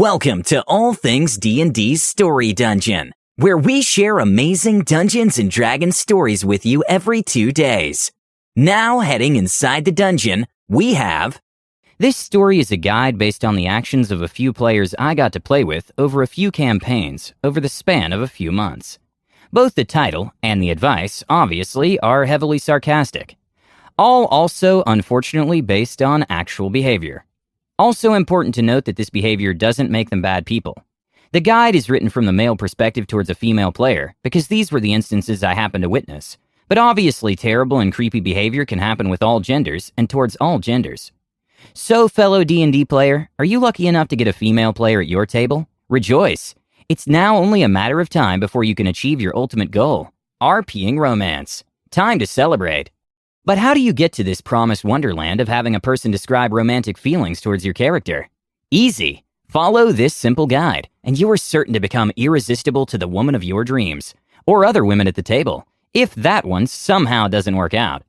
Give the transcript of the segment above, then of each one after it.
Welcome to All Things D&D's Story Dungeon, where we share amazing Dungeons and Dragons stories with you every 2 days. Now heading inside the dungeon, we have This story is a guide based on the actions of a few players I got to play with over a few campaigns over the span of a few months. Both the title and the advice, obviously, are heavily sarcastic. All also, unfortunately, based on actual behavior. Also important to note that this behavior doesn't make them bad people. The guide is written from the male perspective towards a female player because these were the instances I happened to witness. But obviously, terrible and creepy behavior can happen with all genders and towards all genders. So, fellow D&D player, are you lucky enough to get a female player at your table? Rejoice! It's now only a matter of time before you can achieve your ultimate goal, RPing romance. Time to celebrate. But how do you get to this promised wonderland of having a person describe romantic feelings towards your character? Easy. Follow this simple guide, and you are certain to become irresistible to the woman of your dreams, or other women at the table, if that one somehow doesn't work out.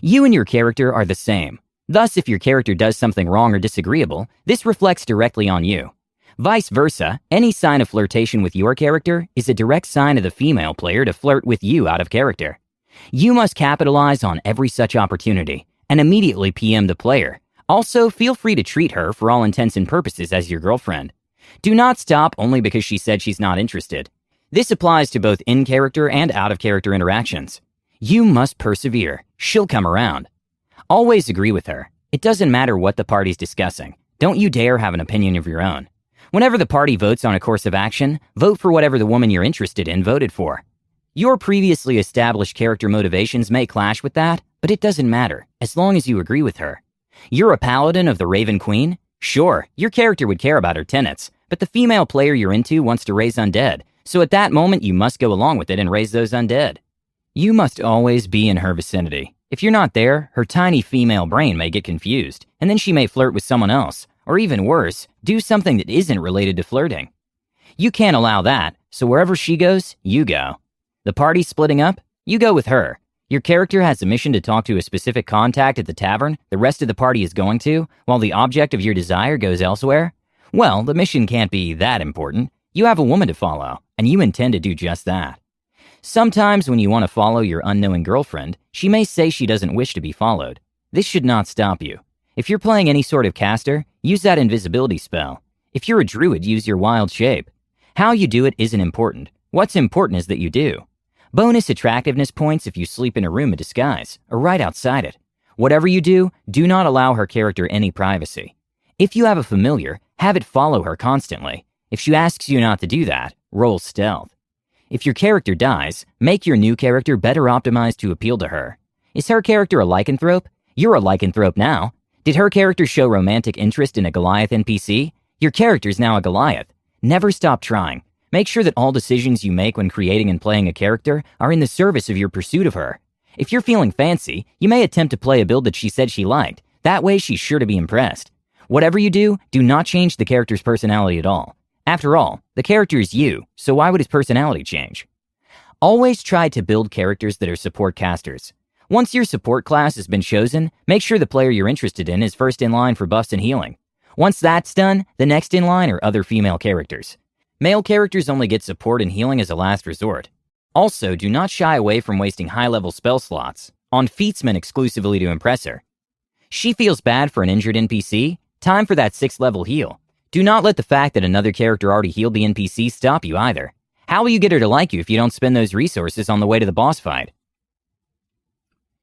You and your character are the same. Thus, if your character does something wrong or disagreeable, this reflects directly on you. Vice versa, any sign of flirtation with your character is a direct sign of the female player to flirt with you out of character. You must capitalize on every such opportunity and immediately PM the player. Also, feel free to treat her for all intents and purposes as your girlfriend. Do not stop only because she said she's not interested. This applies to both in character and out of character interactions. You must persevere. She'll come around. Always agree with her. It doesn't matter what the party's discussing. Don't you dare have an opinion of your own. Whenever the party votes on a course of action, vote for whatever the woman you're interested in voted for. Your previously established character motivations may clash with that, but it doesn't matter, as long as you agree with her. You're a paladin of the Raven Queen? Sure, your character would care about her tenets, but the female player you're into wants to raise undead, so at that moment you must go along with it and raise those undead. You must always be in her vicinity. If you're not there, her tiny female brain may get confused, and then she may flirt with someone else, or even worse, do something that isn't related to flirting. You can't allow that, so wherever she goes, you go. The party's splitting up, you go with her. Your character has a mission to talk to a specific contact at the tavern the rest of the party is going to, while the object of your desire goes elsewhere? Well, the mission can't be that important. You have a woman to follow, and you intend to do just that. Sometimes, when you want to follow your unknowing girlfriend, she may say she doesn't wish to be followed. This should not stop you. If you're playing any sort of caster, use that invisibility spell. If you're a druid, use your wild shape. How you do it isn't important. What's important is that you do. Bonus attractiveness points if you sleep in a room in disguise, or right outside it. Whatever you do, do not allow her character any privacy. If you have a familiar, have it follow her constantly. If she asks you not to do that, roll stealth. If your character dies, make your new character better optimized to appeal to her. Is her character a lycanthrope? You're a lycanthrope now. Did her character show romantic interest in a Goliath NPC? Your character's now a Goliath. Never stop trying. Make sure that all decisions you make when creating and playing a character are in the service of your pursuit of her. If you're feeling fancy, you may attempt to play a build that she said she liked. That way, she's sure to be impressed. Whatever you do, do not change the character's personality at all. After all, the character is you, so why would his personality change? Always try to build characters that are support casters. Once your support class has been chosen, make sure the player you're interested in is first in line for buffs and healing. Once that's done, the next in line are other female characters. Male characters only get support and healing as a last resort. Also, do not shy away from wasting high level spell slots on featsmen exclusively to impress her. She feels bad for an injured NPC? Time for that 6th level heal. Do not let the fact that another character already healed the NPC stop you either. How will you get her to like you if you don't spend those resources on the way to the boss fight?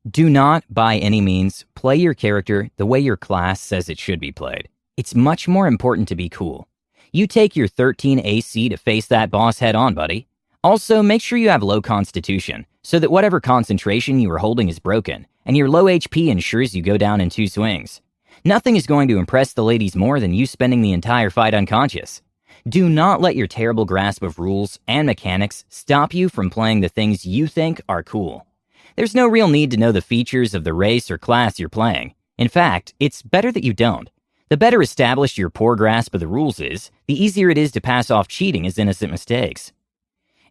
Do not, by any means, play your character the way your class says it should be played. It's much more important to be cool. You take your 13 AC to face that boss head on, buddy. Also, make sure you have low constitution, so that whatever concentration you are holding is broken, and your low HP ensures you go down in two swings. Nothing is going to impress the ladies more than you spending the entire fight unconscious. Do not let your terrible grasp of rules and mechanics stop you from playing the things you think are cool. There's no real need to know the features of the race or class you're playing. In fact, it's better that you don't. The better established your poor grasp of the rules is, the easier it is to pass off cheating as innocent mistakes.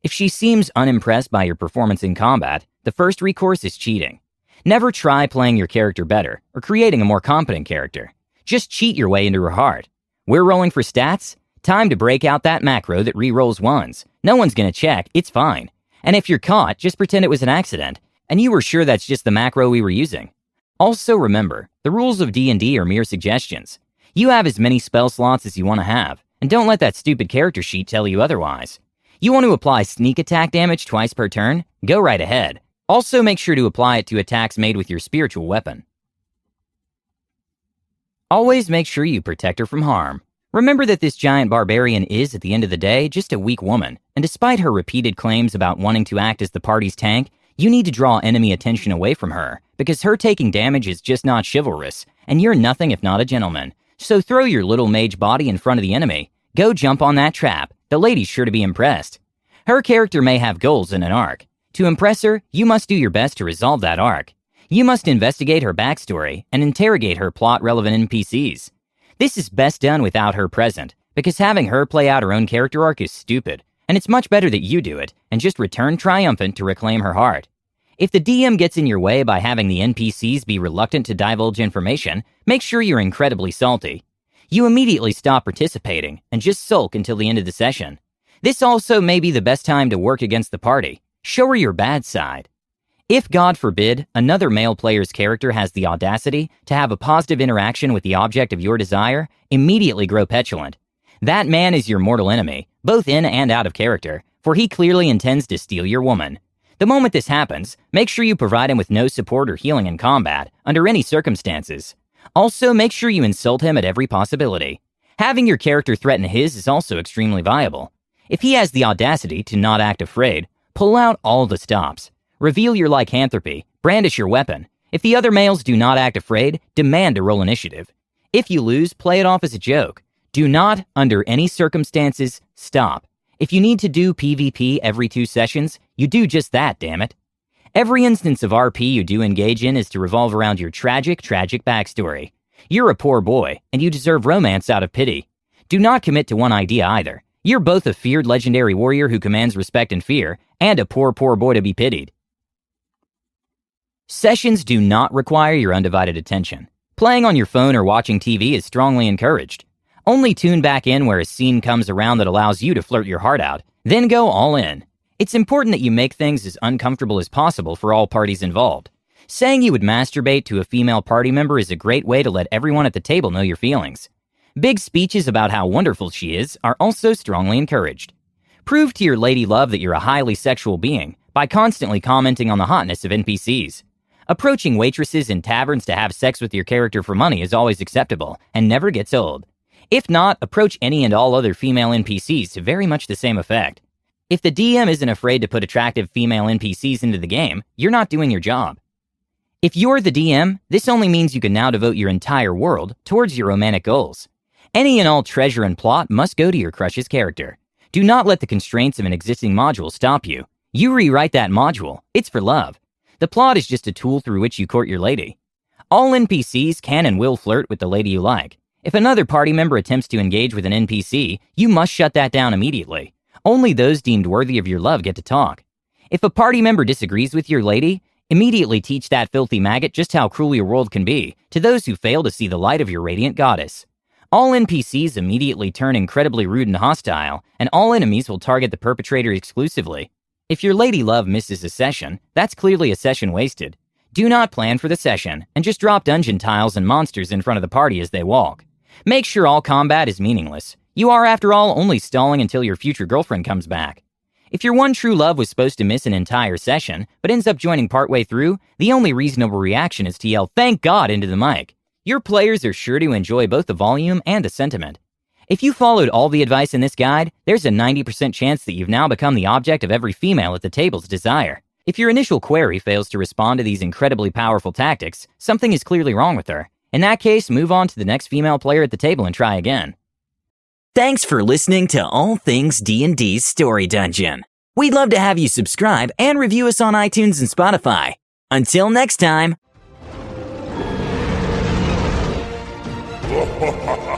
If she seems unimpressed by your performance in combat, the first recourse is cheating. Never try playing your character better or creating a more competent character. Just cheat your way into her heart. We're rolling for stats? Time to break out that macro that re-rolls ones. No one's gonna check, it's fine. And if you're caught, just pretend it was an accident, and you were sure that's just the macro we were using. Also remember, the rules of D&D are mere suggestions. You have as many spell slots as you want to have, and don't let that stupid character sheet tell you otherwise. You want to apply sneak attack damage twice per turn? Go right ahead. Also make sure to apply it to attacks made with your spiritual weapon. Always make sure you protect her from harm. Remember that this giant barbarian is, at the end of the day, just a weak woman, and despite her repeated claims about wanting to act as the party's tank, you need to draw enemy attention away from her, because her taking damage is just not chivalrous, and you're nothing if not a gentleman. So throw your little mage body in front of the enemy. Go jump on that trap. The lady's sure to be impressed. Her character may have goals in an arc. To impress her, you must do your best to resolve that arc. You must investigate her backstory and interrogate her plot relevant NPCs. This is best done without her present, because having her play out her own character arc is stupid, and it's much better that you do it and just return triumphant to reclaim her heart. If the DM gets in your way by having the NPCs be reluctant to divulge information, make sure you're incredibly salty. You immediately stop participating and just sulk until the end of the session. This also may be the best time to work against the party. Show her your bad side. If, God forbid, another male player's character has the audacity to have a positive interaction with the object of your desire, immediately grow petulant. That man is your mortal enemy, both in and out of character, for he clearly intends to steal your woman. The moment this happens, make sure you provide him with no support or healing in combat, under any circumstances. Also, make sure you insult him at every possibility. Having your character threaten his is also extremely viable. If he has the audacity to not act afraid, pull out all the stops. Reveal your lycanthropy, brandish your weapon. If the other males do not act afraid, demand a roll initiative. If you lose, play it off as a joke. Do not, under any circumstances, stop. If you need to do PvP every two sessions, you do just that, damn it. Every instance of RP you do engage in is to revolve around your tragic, tragic backstory. You're a poor boy, and you deserve romance out of pity. Do not commit to one idea either. You're both a feared legendary warrior who commands respect and fear, and a poor, poor boy to be pitied. Sessions do not require your undivided attention. Playing on your phone or watching TV is strongly encouraged. Only tune back in where a scene comes around that allows you to flirt your heart out, then go all in. It's important that you make things as uncomfortable as possible for all parties involved. Saying you would masturbate to a female party member is a great way to let everyone at the table know your feelings. Big speeches about how wonderful she is are also strongly encouraged. Prove to your lady love that you're a highly sexual being by constantly commenting on the hotness of NPCs. Approaching waitresses in taverns to have sex with your character for money is always acceptable and never gets old. If not, approach any and all other female NPCs to very much the same effect. If the DM isn't afraid to put attractive female NPCs into the game, you're not doing your job. If you're the DM, this only means you can now devote your entire world towards your romantic goals. Any and all treasure and plot must go to your crush's character. Do not let the constraints of an existing module stop you. You rewrite that module. It's for love. The plot is just a tool through which you court your lady. All NPCs can and will flirt with the lady you like. If another party member attempts to engage with an NPC, you must shut that down immediately. Only those deemed worthy of your love get to talk. If a party member disagrees with your lady, immediately teach that filthy maggot just how cruel your world can be to those who fail to see the light of your radiant goddess. All NPCs immediately turn incredibly rude and hostile, and all enemies will target the perpetrator exclusively. If your lady love misses a session, that's clearly a session wasted. Do not plan for the session, and just drop dungeon tiles and monsters in front of the party as they walk. Make sure all combat is meaningless. You are, after all, only stalling until your future girlfriend comes back. If your one true love was supposed to miss an entire session, but ends up joining partway through, the only reasonable reaction is to yell, Thank God, into the mic. Your players are sure to enjoy both the volume and the sentiment. If you followed all the advice in this guide, there's a 90% chance that you've now become the object of every female at the table's desire. If your initial query fails to respond to these incredibly powerful tactics, something is clearly wrong with her. In that case, move on to the next female player at the table and try again. Thanks for listening to All Things D&D's Story Dungeon. We'd love to have you subscribe and review us on iTunes and Spotify. Until next time.